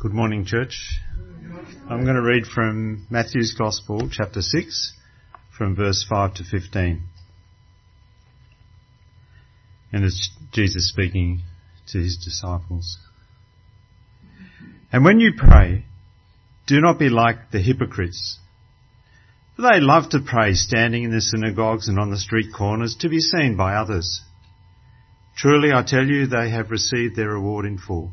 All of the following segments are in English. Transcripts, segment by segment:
Good morning, church. I'm going to read from Matthew's Gospel, chapter 6, from verse 5 to 15. And it's Jesus speaking to his disciples. And when you pray, do not be like the hypocrites. For they love to pray standing in the synagogues and on the street corners to be seen by others. Truly I tell you, they have received their reward in full.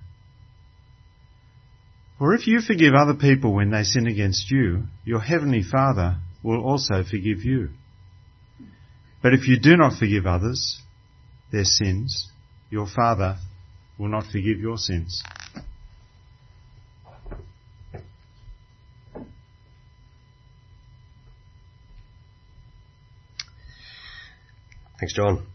For if you forgive other people when they sin against you, your heavenly Father will also forgive you. But if you do not forgive others their sins, your Father will not forgive your sins. Thanks, John.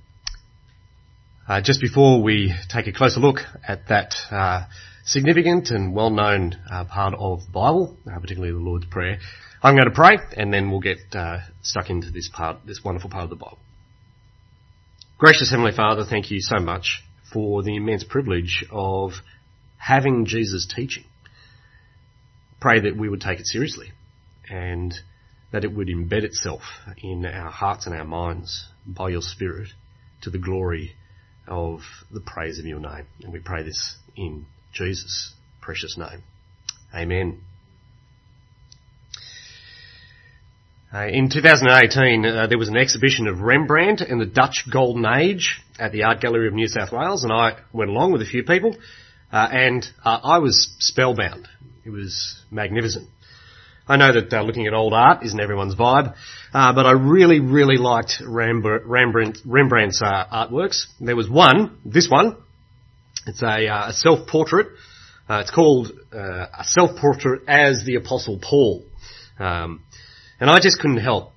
Uh, just before we take a closer look at that uh, significant and well-known uh, part of the Bible, uh, particularly the Lord's Prayer, I'm going to pray, and then we'll get uh, stuck into this part, this wonderful part of the Bible. Gracious Heavenly Father, thank you so much for the immense privilege of having Jesus' teaching. Pray that we would take it seriously and that it would embed itself in our hearts and our minds by your Spirit to the glory of the praise of your name. And we pray this in Jesus' precious name. Amen. Uh, in 2018, uh, there was an exhibition of Rembrandt and the Dutch Golden Age at the Art Gallery of New South Wales, and I went along with a few people, uh, and uh, I was spellbound. It was magnificent. I know that uh, looking at old art isn't everyone's vibe, uh, but I really, really liked Rembrandt, Rembrandt's artworks. There was one, this one. It's a, a self-portrait. it's called a self-portrait as the Apostle Paul. Um, and I just couldn't help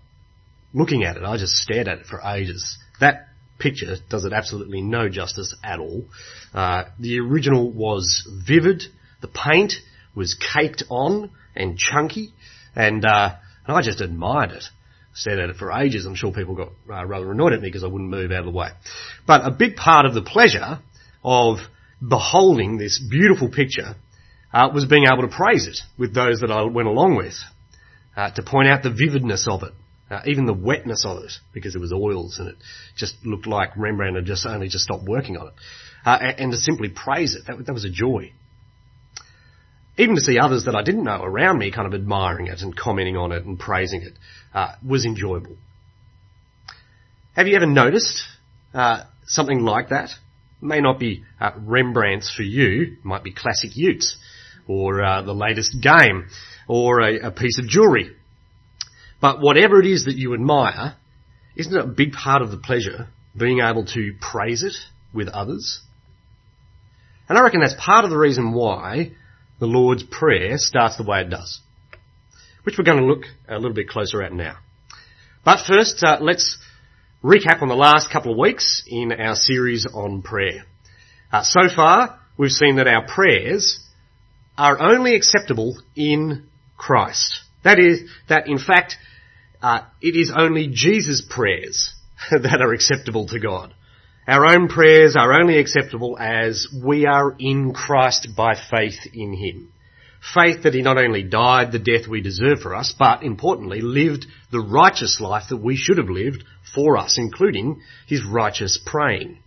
looking at it. I just stared at it for ages. That picture does it absolutely no justice at all. Uh, the original was vivid. The paint was caked on and chunky, and, uh, and I just admired it. Stared at it for ages. I'm sure people got uh, rather annoyed at me because I wouldn't move out of the way. But a big part of the pleasure of beholding this beautiful picture uh, was being able to praise it with those that I went along with uh, to point out the vividness of it, uh, even the wetness of it, because it was oils and it just looked like Rembrandt had just only just stopped working on it, uh, and, and, to simply praise it, that, that, was a joy. Even to see others that I didn't know around me kind of admiring it and commenting on it and praising it uh, was enjoyable. Have you ever noticed uh, something like that? May not be uh, Rembrandt's for you, might be classic Utes or the latest game or a, a piece of jewellery. But whatever it is that you admire, isn't it a big part of the pleasure being able to praise it with others? And I reckon that's part of the reason why the Lord's Prayer starts the way it does, which we're going to look a little bit closer at now. But first, uh, let's recap on the last couple of weeks in our series on prayer. Uh, so far, we've seen that our prayers are only acceptable in Christ. That is, that in fact, uh, it is only Jesus' prayers that are acceptable to God. Our own prayers are only acceptable as we are in Christ by faith in Him. Faith that He not only died the death we deserve for us, but importantly lived the righteous life that we should have lived for us, including His righteous praying.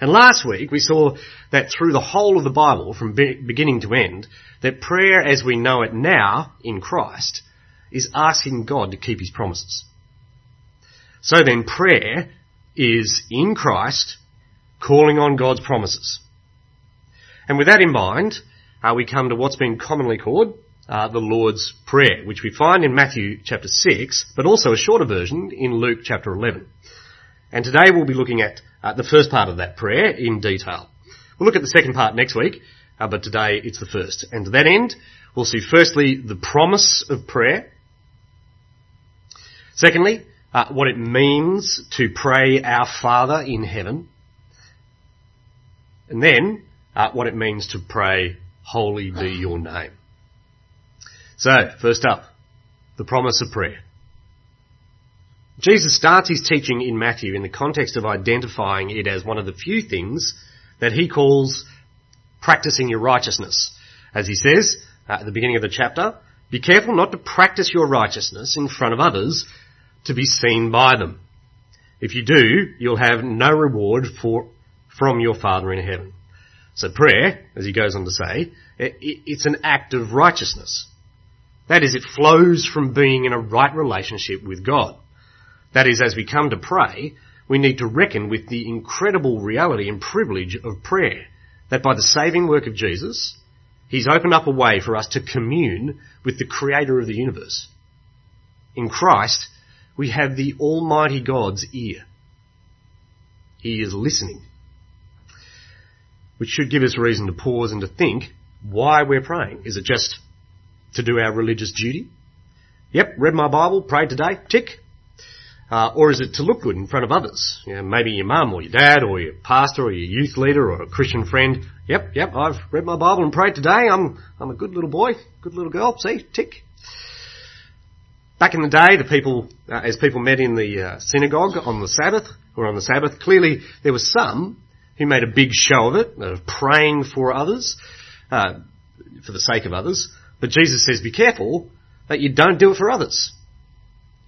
And last week we saw that through the whole of the Bible, from beginning to end, that prayer as we know it now in Christ is asking God to keep His promises. So then prayer is in Christ calling on God's promises. And with that in mind, uh, we come to what's been commonly called uh, the Lord's Prayer, which we find in Matthew chapter 6, but also a shorter version in Luke chapter 11. And today we'll be looking at uh, the first part of that prayer in detail. We'll look at the second part next week, uh, but today it's the first. And to that end, we'll see firstly the promise of prayer. Secondly, uh, what it means to pray our Father in heaven. And then, uh, what it means to pray, Holy be your name. So, first up, the promise of prayer. Jesus starts his teaching in Matthew in the context of identifying it as one of the few things that he calls practicing your righteousness. As he says at the beginning of the chapter, be careful not to practice your righteousness in front of others to be seen by them. If you do, you'll have no reward for, from your Father in heaven. So prayer, as he goes on to say, it's an act of righteousness. That is, it flows from being in a right relationship with God. That is, as we come to pray, we need to reckon with the incredible reality and privilege of prayer. That by the saving work of Jesus, He's opened up a way for us to commune with the Creator of the universe. In Christ, we have the Almighty God's ear. He is listening. Which should give us reason to pause and to think why we're praying. Is it just to do our religious duty? Yep, read my Bible, prayed today, tick. Uh, or is it to look good in front of others? You know, maybe your mum or your dad or your pastor or your youth leader or a Christian friend. Yep, yep, I've read my Bible and prayed today. I'm, I'm a good little boy, good little girl. See, tick. Back in the day, the people, uh, as people met in the uh, synagogue on the Sabbath, or on the Sabbath, clearly there were some who made a big show of it, of praying for others, uh, for the sake of others. But Jesus says, be careful that you don't do it for others.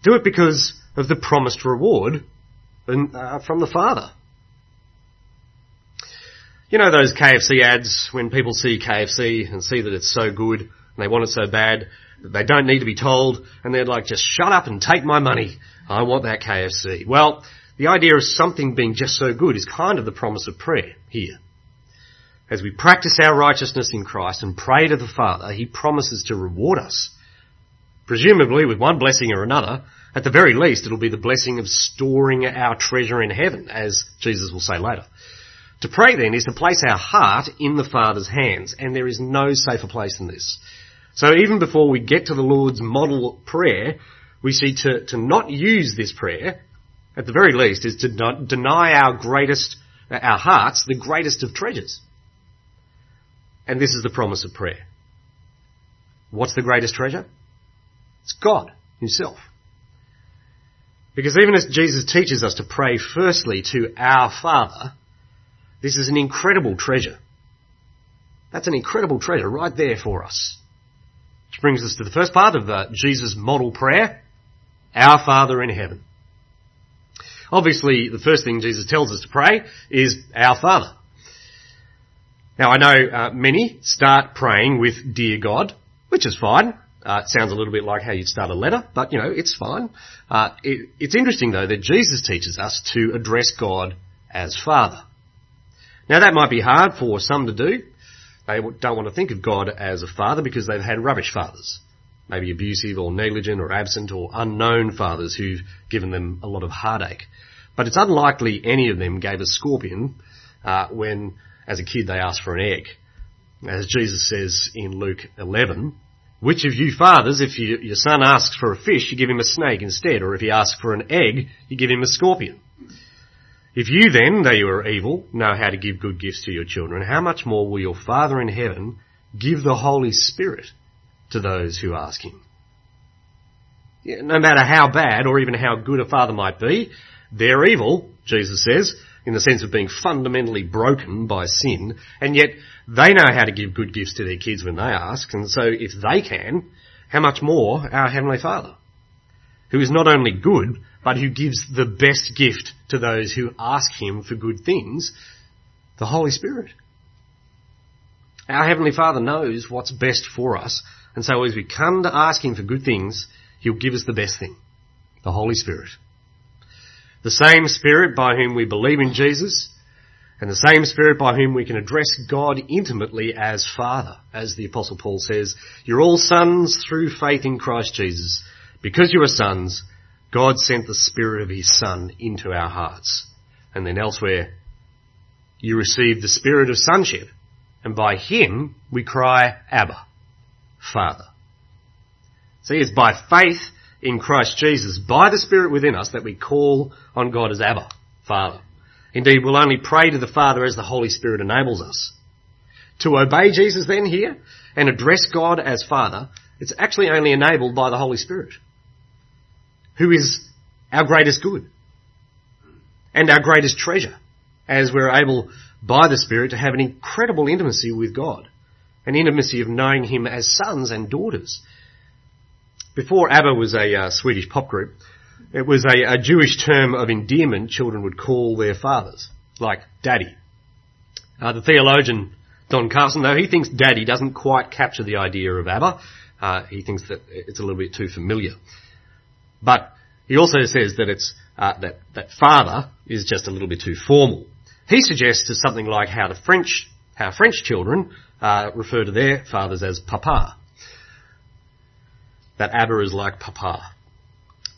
Do it because of the promised reward uh, from the Father. You know those KFC ads when people see KFC and see that it's so good and they want it so bad that they don't need to be told and they're like, just shut up and take my money. I want that KFC. Well, the idea of something being just so good is kind of the promise of prayer here. As we practice our righteousness in Christ and pray to the Father, He promises to reward us. Presumably with one blessing or another, at the very least, it'll be the blessing of storing our treasure in heaven, as Jesus will say later. To pray then is to place our heart in the Father's hands, and there is no safer place than this. So even before we get to the Lord's model prayer, we see to, to not use this prayer, at the very least, is to deny our greatest, our hearts, the greatest of treasures. And this is the promise of prayer. What's the greatest treasure? It's God Himself. Because even as Jesus teaches us to pray firstly to our Father, this is an incredible treasure. That's an incredible treasure right there for us. Which brings us to the first part of uh, Jesus' model prayer, Our Father in Heaven. Obviously, the first thing Jesus tells us to pray is Our Father. Now I know uh, many start praying with Dear God, which is fine. Uh, it sounds a little bit like how you'd start a letter, but you know, it's fine. Uh, it, it's interesting though that Jesus teaches us to address God as Father. Now that might be hard for some to do. They don't want to think of God as a father because they've had rubbish fathers. Maybe abusive or negligent or absent or unknown fathers who've given them a lot of heartache. But it's unlikely any of them gave a scorpion uh, when, as a kid, they asked for an egg. As Jesus says in Luke 11, which of you fathers, if you, your son asks for a fish, you give him a snake instead, or if he asks for an egg, you give him a scorpion? If you then, though you are evil, know how to give good gifts to your children, how much more will your Father in heaven give the Holy Spirit to those who ask him? no matter how bad or even how good a father might be, they're evil, Jesus says, in the sense of being fundamentally broken by sin, and yet they know how to give good gifts to their kids when they ask, and so if they can, how much more our Heavenly Father, who is not only good, but who gives the best gift to those who ask Him for good things, The Holy Spirit. Our Heavenly Father knows what's best for us, and so as we come to ask Him for good things, He'll give us the best thing. The Holy Spirit. The same Spirit by whom we believe in Jesus, and the same Spirit by whom we can address God intimately as Father. As the Apostle Paul says, you're all sons through faith in Christ Jesus. Because you are sons, God sent the Spirit of His Son into our hearts. And then elsewhere, you receive the Spirit of sonship, and by Him we cry, Abba, Father. See, it's by faith in Christ Jesus, by the Spirit within us, that we call on God as Abba, Father. Indeed, we'll only pray to the Father as the Holy Spirit enables us. To obey Jesus then here and address God as Father, it's actually only enabled by the Holy Spirit, who is our greatest good and our greatest treasure, as we're able by the Spirit to have an incredible intimacy with God, an intimacy of knowing Him as sons and daughters. Before ABBA was a uh, Swedish pop group, it was a, a Jewish term of endearment children would call their fathers, like daddy. Uh, the theologian Don Carson, though, he thinks daddy doesn't quite capture the idea of ABBA. Uh, he thinks that it's a little bit too familiar. But he also says that it's uh, that that father is just a little bit too formal. He suggests something like how the French how French children uh, refer to their fathers as papa. That ABBA is like papa.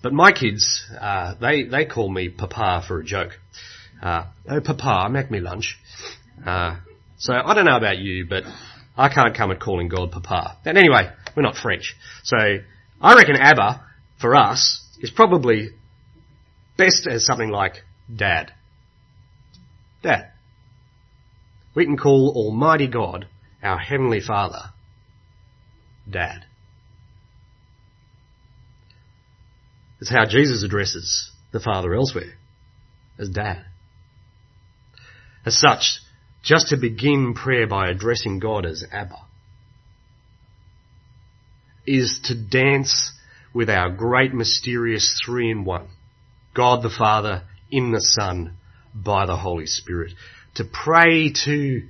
But my kids, uh, they, they call me Papa for a joke. Uh, oh Papa, make me lunch. Uh, so I don't know about you, but I can't come at calling God Papa. And anyway, we're not French. So I reckon Abba, for us, is probably best as something like Dad. Dad. We can call Almighty God, our Heavenly Father, Dad. It's how Jesus addresses the Father elsewhere, as Dad. As such, just to begin prayer by addressing God as Abba is to dance with our great mysterious three in one. God the Father in the Son by the Holy Spirit. To pray to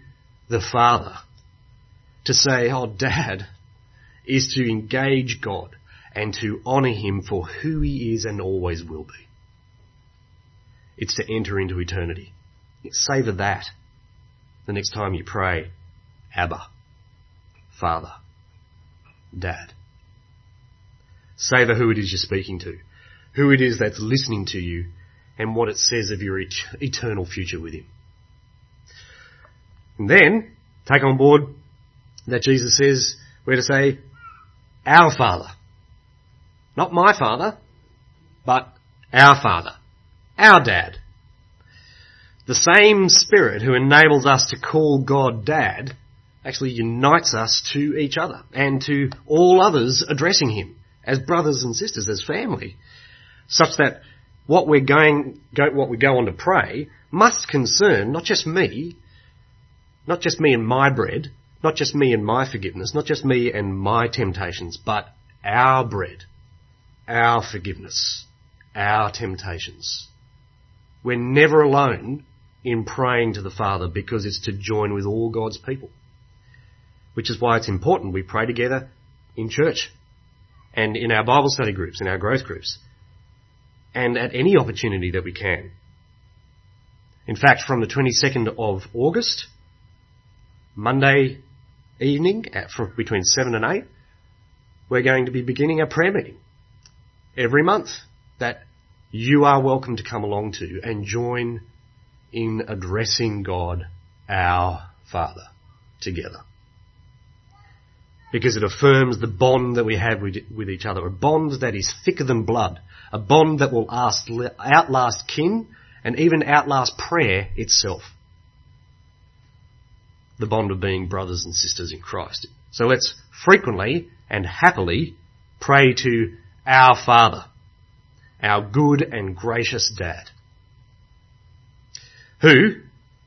the Father. To say, oh Dad, is to engage God and to honour him for who he is and always will be. It's to enter into eternity. Savour that the next time you pray, Abba, Father, Dad. Savour who it is you're speaking to, who it is that's listening to you, and what it says of your et- eternal future with him. And then, take on board that Jesus says we're to say, Our Father. Not my father, but our father. Our dad. The same spirit who enables us to call God dad actually unites us to each other and to all others addressing him as brothers and sisters, as family, such that what we're going, go, what we go on to pray must concern not just me, not just me and my bread, not just me and my forgiveness, not just me and my temptations, but our bread, our forgiveness, our temptations. We're never alone in praying to the Father because it's to join with all God's people. Which is why it's important we pray together in church and in our Bible study groups, in our growth groups, and at any opportunity that we can. In fact, from the 22nd of August, Monday evening at, between 7 and 8, we're going to be beginning a prayer meeting every month that you are welcome to come along to and join in addressing God, our Father, together. Because it affirms the bond that we have with, each other, a bond that is thicker than blood, a bond that will outlast kin and even outlast prayer itself. The bond of being brothers and sisters in Christ. So let's frequently and happily pray to our Father, our good and gracious Dad, who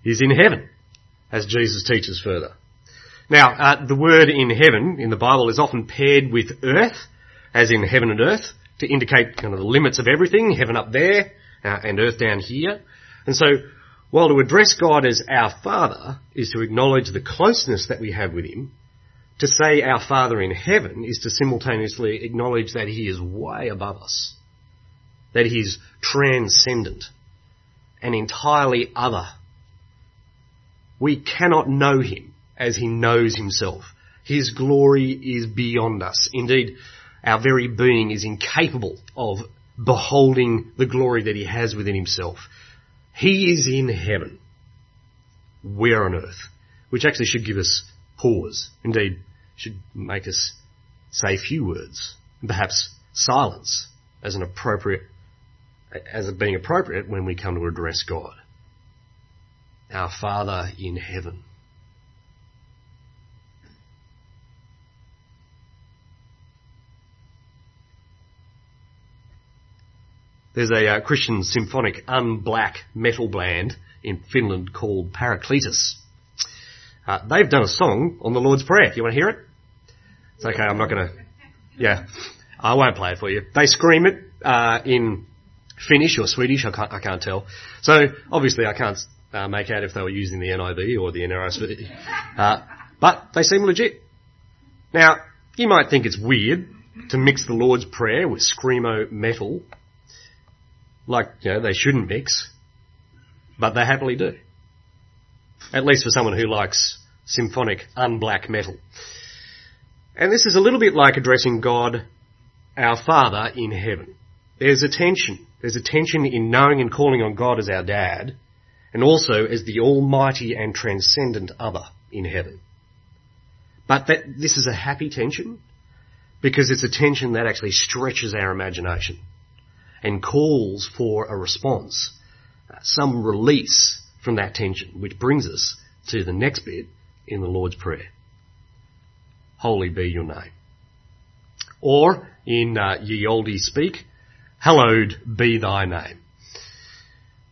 is in heaven, as Jesus teaches further. Now, uh, the word in heaven in the Bible is often paired with earth, as in heaven and earth, to indicate kind of the limits of everything, heaven up there uh, and earth down here. And so, While to address God as our Father is to acknowledge the closeness that we have with Him, to say our Father in heaven is to simultaneously acknowledge that He is way above us, that He is transcendent and entirely other. We cannot know Him as He knows Himself. His glory is beyond us. Indeed, our very being is incapable of beholding the glory that He has within Himself. He is in heaven. We're on earth. Which actually should give us pause. Indeed, should make us say few words. And perhaps silence as an appropriate, as being appropriate when we come to address God. Our Father in heaven. There's a uh, Christian symphonic unblack metal band in Finland called Parakletos. Uh, they've done a song on the Lord's Prayer. Do you want to hear it? It's okay, I'm not going to. Yeah, I won't play it for you. They scream it uh, in Finnish or Swedish. I can't, I can't tell. So obviously, I can't uh, make out if they were using the NIV or the NRSV. Uh, but they seem legit. Now, you might think it's weird to mix the Lord's Prayer with screamo metal like, you know, they shouldn't mix, but they happily do. At least for someone who likes symphonic unblack metal. And this is a little bit like addressing God, our Father in heaven. There's a tension. There's a tension in knowing and calling on God as our dad, and also as the almighty and transcendent other in heaven. But that, this is a happy tension, because it's a tension that actually stretches our imagination and calls for a response, uh, some release from that tension, which brings us to the next bit in the Lord's Prayer. Holy be your name. Or, in uh, ye olde speak, hallowed be thy name.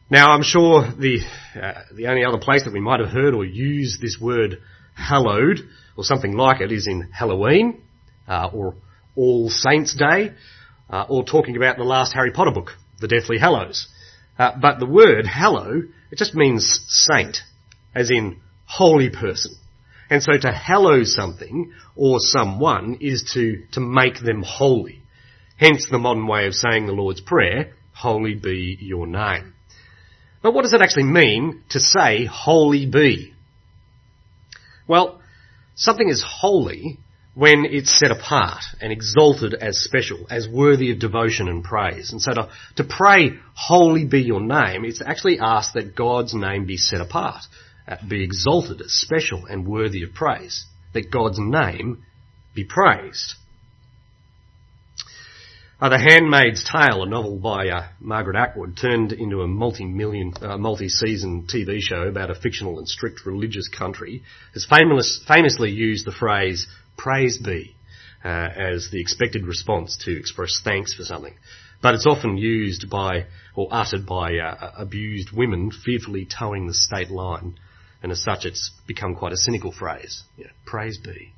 Now, I'm sure the uh, the only other place that we might have heard or used this word hallowed or something like it is in Halloween uh, or All Saints Day, uh, or talking about the last Harry Potter book, The Deathly Hallows. Uh, but the word hallow, it just means saint, as in holy person. And so to hallow something or someone is to, to make them holy. Hence the modern way of saying the Lord's Prayer, holy be your name. But what does it actually mean to say holy be? Well, something is holy when it's set apart and exalted as special, as worthy of devotion and praise. And so to, to pray, holy be your name, it's actually asked that God's name be set apart, uh, be exalted as special and worthy of praise, that God's name be praised. Uh, the Handmaid's Tale, a novel by uh, Margaret Atwood, turned into a multi-million, uh, multi-season TV show about a fictional and strict religious country, has famous, famously used the phrase praise be uh, as the expected response to express thanks for something. But it's often used by or uttered by uh, abused women fearfully toeing the state line, and as such, it's become quite a cynical phrase. You know, praise be,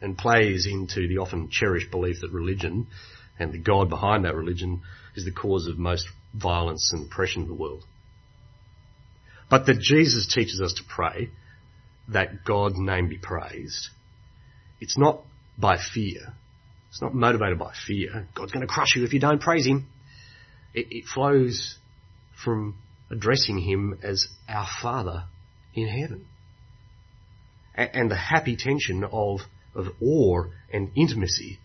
and plays into the often cherished belief that religion and the God behind that religion is the cause of most violence and oppression in the world. But that Jesus teaches us to pray that God's name be praised it's not by fear. It's not motivated by fear. God's going to crush you if you don't praise Him. It, it flows from addressing Him as our Father in heaven. And, and the happy tension of, of awe and intimacy,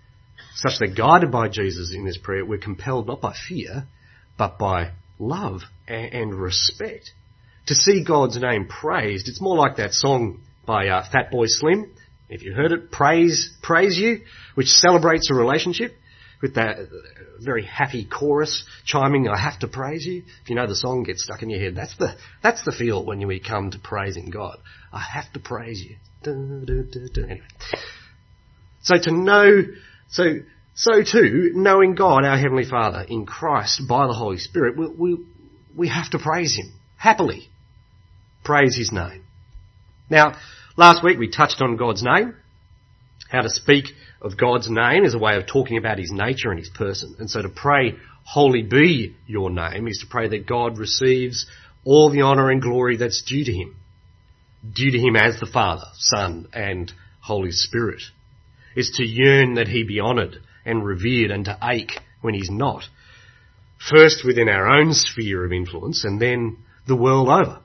such that guided by Jesus in this prayer, we're compelled not by fear, but by love and, and respect. To see God's name praised, it's more like that song by uh, Fatboy Slim, if you heard it, praise, praise you, which celebrates a relationship with that very happy chorus chiming, I have to praise you. If you know the song gets stuck in your head, that's the, that's the feel when we come to praising God. I have to praise you. Anyway. So to know, so, so too, knowing God, our Heavenly Father, in Christ by the Holy Spirit, we, we, we have to praise Him happily. Praise His name. Now, Last week we touched on God's name. How to speak of God's name is a way of talking about His nature and His person. And so to pray, holy be your name, is to pray that God receives all the honour and glory that's due to him. Due to him as the Father, Son and Holy Spirit. Is to yearn that he be honoured and revered and to ache when he's not. First within our own sphere of influence and then the world over.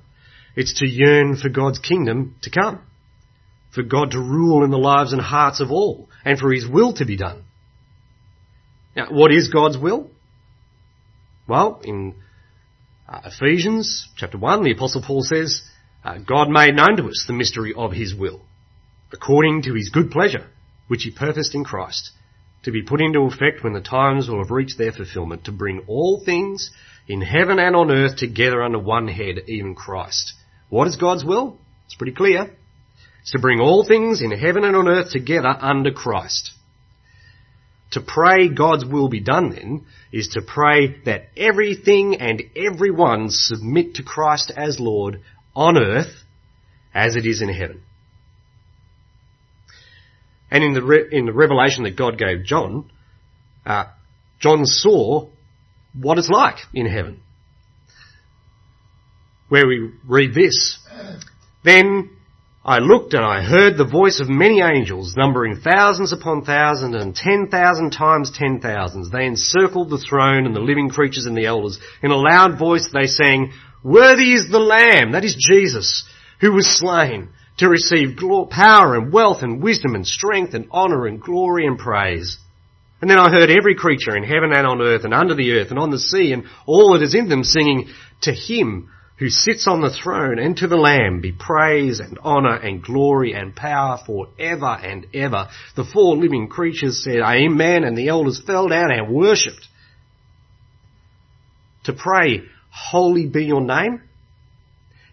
It's to yearn for God's kingdom to come. For God to rule in the lives and hearts of all and for his will to be done. Now, what is God's will? Well, in uh, Ephesians chapter 1, the apostle Paul says, uh, God made known to us the mystery of his will, according to his good pleasure, which he purposed in Christ, to be put into effect when the times will have reached their fulfillment, to bring all things in heaven and on earth together under one head, even Christ. What is God's will? It's pretty clear. To bring all things in heaven and on earth together under Christ. To pray God's will be done then is to pray that everything and everyone submit to Christ as Lord on earth as it is in heaven. And in the, re- in the revelation that God gave John, uh, John saw what it's like in heaven. Where we read this. Then I looked and I heard the voice of many angels, numbering thousands upon thousands and ten thousand times ten thousands. They encircled the throne and the living creatures and the elders. In a loud voice they sang, Worthy is the Lamb, that is Jesus, who was slain to receive power and wealth and wisdom and strength and honour and glory and praise. And then I heard every creature in heaven and on earth and under the earth and on the sea and all that is in them singing, To Him who sits on the throne and to the Lamb be praise and honour and glory and power for ever and ever. The four living creatures said Amen and the elders fell down and worshipped. To pray, holy be your name,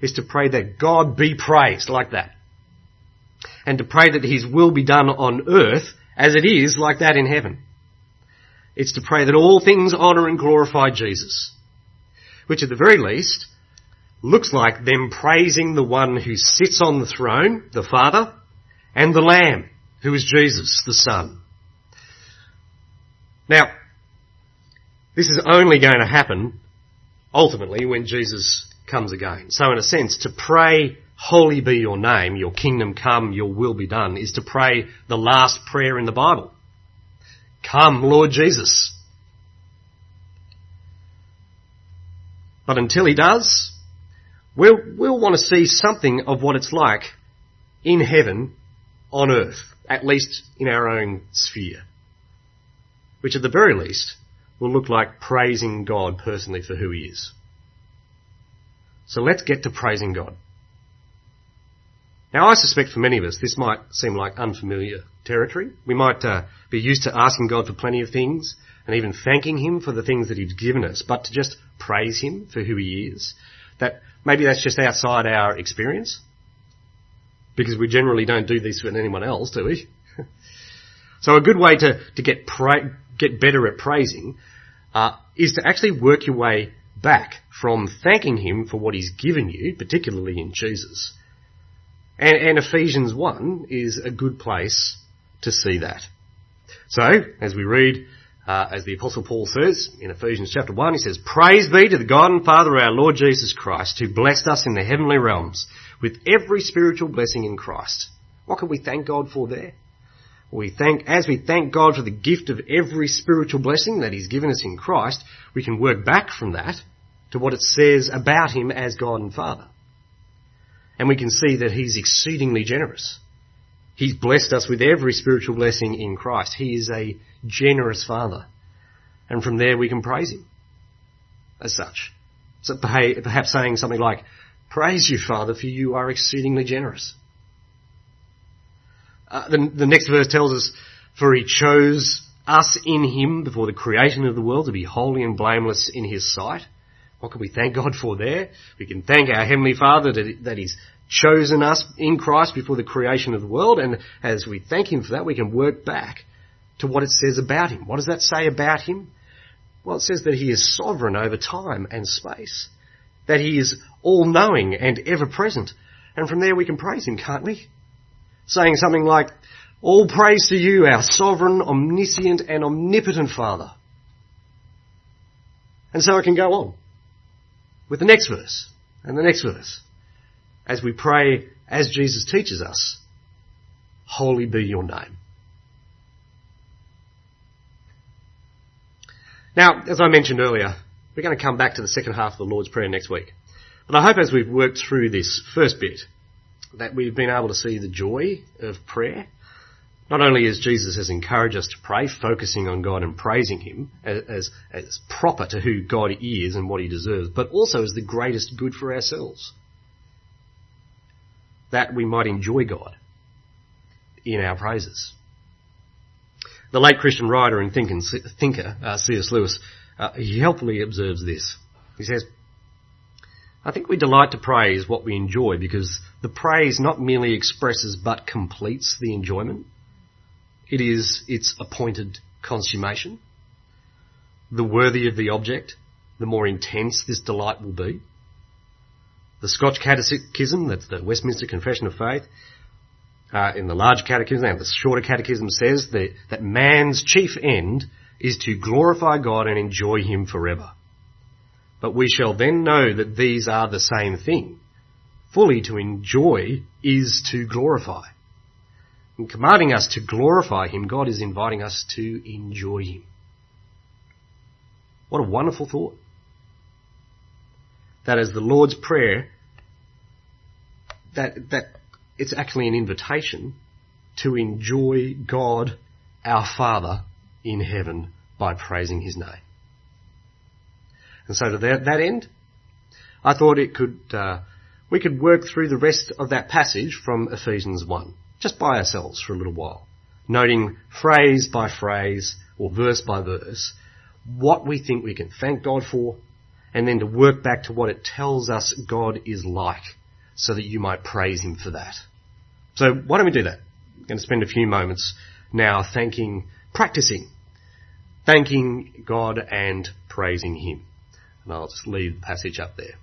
is to pray that God be praised like that. And to pray that His will be done on earth as it is like that in heaven. It's to pray that all things honour and glorify Jesus. Which at the very least looks like them praising the one who sits on the throne, the Father, and the Lamb, who is Jesus, the Son. Now, this is only going to happen ultimately when Jesus comes again. So in a sense, to pray, holy be your name, your kingdom come, your will be done, is to pray the last prayer in the Bible. Come, Lord Jesus. But until he does, We'll, we'll want to see something of what it's like in heaven on earth, at least in our own sphere. Which at the very least will look like praising God personally for who He is. So let's get to praising God. Now I suspect for many of us this might seem like unfamiliar territory. We might uh, be used to asking God for plenty of things and even thanking Him for the things that He's given us, but to just praise Him for who He is, that maybe that's just outside our experience. Because we generally don't do this with anyone else, do we? so a good way to, to get pra- get better at praising uh, is to actually work your way back from thanking Him for what He's given you, particularly in Jesus. And, and Ephesians 1 is a good place to see that. So, as we read uh, as the Apostle Paul says in Ephesians chapter 1, he says, Praise be to the God and Father of our Lord Jesus Christ, who blessed us in the heavenly realms with every spiritual blessing in Christ. What can we thank God for there? We thank, as we thank God for the gift of every spiritual blessing that He's given us in Christ, we can work back from that to what it says about Him as God and Father. And we can see that He's exceedingly generous. He's blessed us with every spiritual blessing in Christ. He is a generous Father. And from there we can praise Him as such. So perhaps saying something like, Praise you, Father, for you are exceedingly generous. Uh, the, the next verse tells us, For He chose us in Him before the creation of the world to be holy and blameless in His sight. What can we thank God for there? We can thank our Heavenly Father that, that He's chosen us in Christ before the creation of the world, and as we thank Him for that, we can work back to what it says about Him. What does that say about Him? Well, it says that He is sovereign over time and space, that He is all-knowing and ever-present, and from there we can praise Him, can't we? Saying something like, all praise to you, our sovereign, omniscient and omnipotent Father. And so I can go on with the next verse. And the next verse, as we pray as Jesus teaches us, holy be your name. Now, as I mentioned earlier, we're going to come back to the second half of the Lord's Prayer next week. But I hope as we've worked through this first bit, that we've been able to see the joy of prayer. Not only as Jesus has encouraged us to pray, focusing on God and praising Him as, as, as proper to who God is and what He deserves, but also as the greatest good for ourselves. That we might enjoy God in our praises. The late Christian writer and thinker, uh, C.S. Lewis, uh, he helpfully observes this. He says, I think we delight to praise what we enjoy because the praise not merely expresses but completes the enjoyment. It is its appointed consummation. The worthier the object, the more intense this delight will be. The Scotch Catechism, that's the Westminster Confession of Faith, uh, in the large catechism and the shorter catechism says that, that man's chief end is to glorify God and enjoy Him forever. But we shall then know that these are the same thing. Fully to enjoy is to glorify. In commanding us to glorify Him, God is inviting us to enjoy Him. What a wonderful thought. That as the Lord's Prayer, that, that it's actually an invitation to enjoy God, our Father, in heaven by praising His name. And so to that, that end, I thought it could, uh, we could work through the rest of that passage from Ephesians 1, just by ourselves for a little while, noting phrase by phrase or verse by verse what we think we can thank God for, and then to work back to what it tells us God is like, so that you might praise Him for that. So why don't we do that? I'm going to spend a few moments now thanking, practicing, thanking God and praising Him. And I'll just leave the passage up there.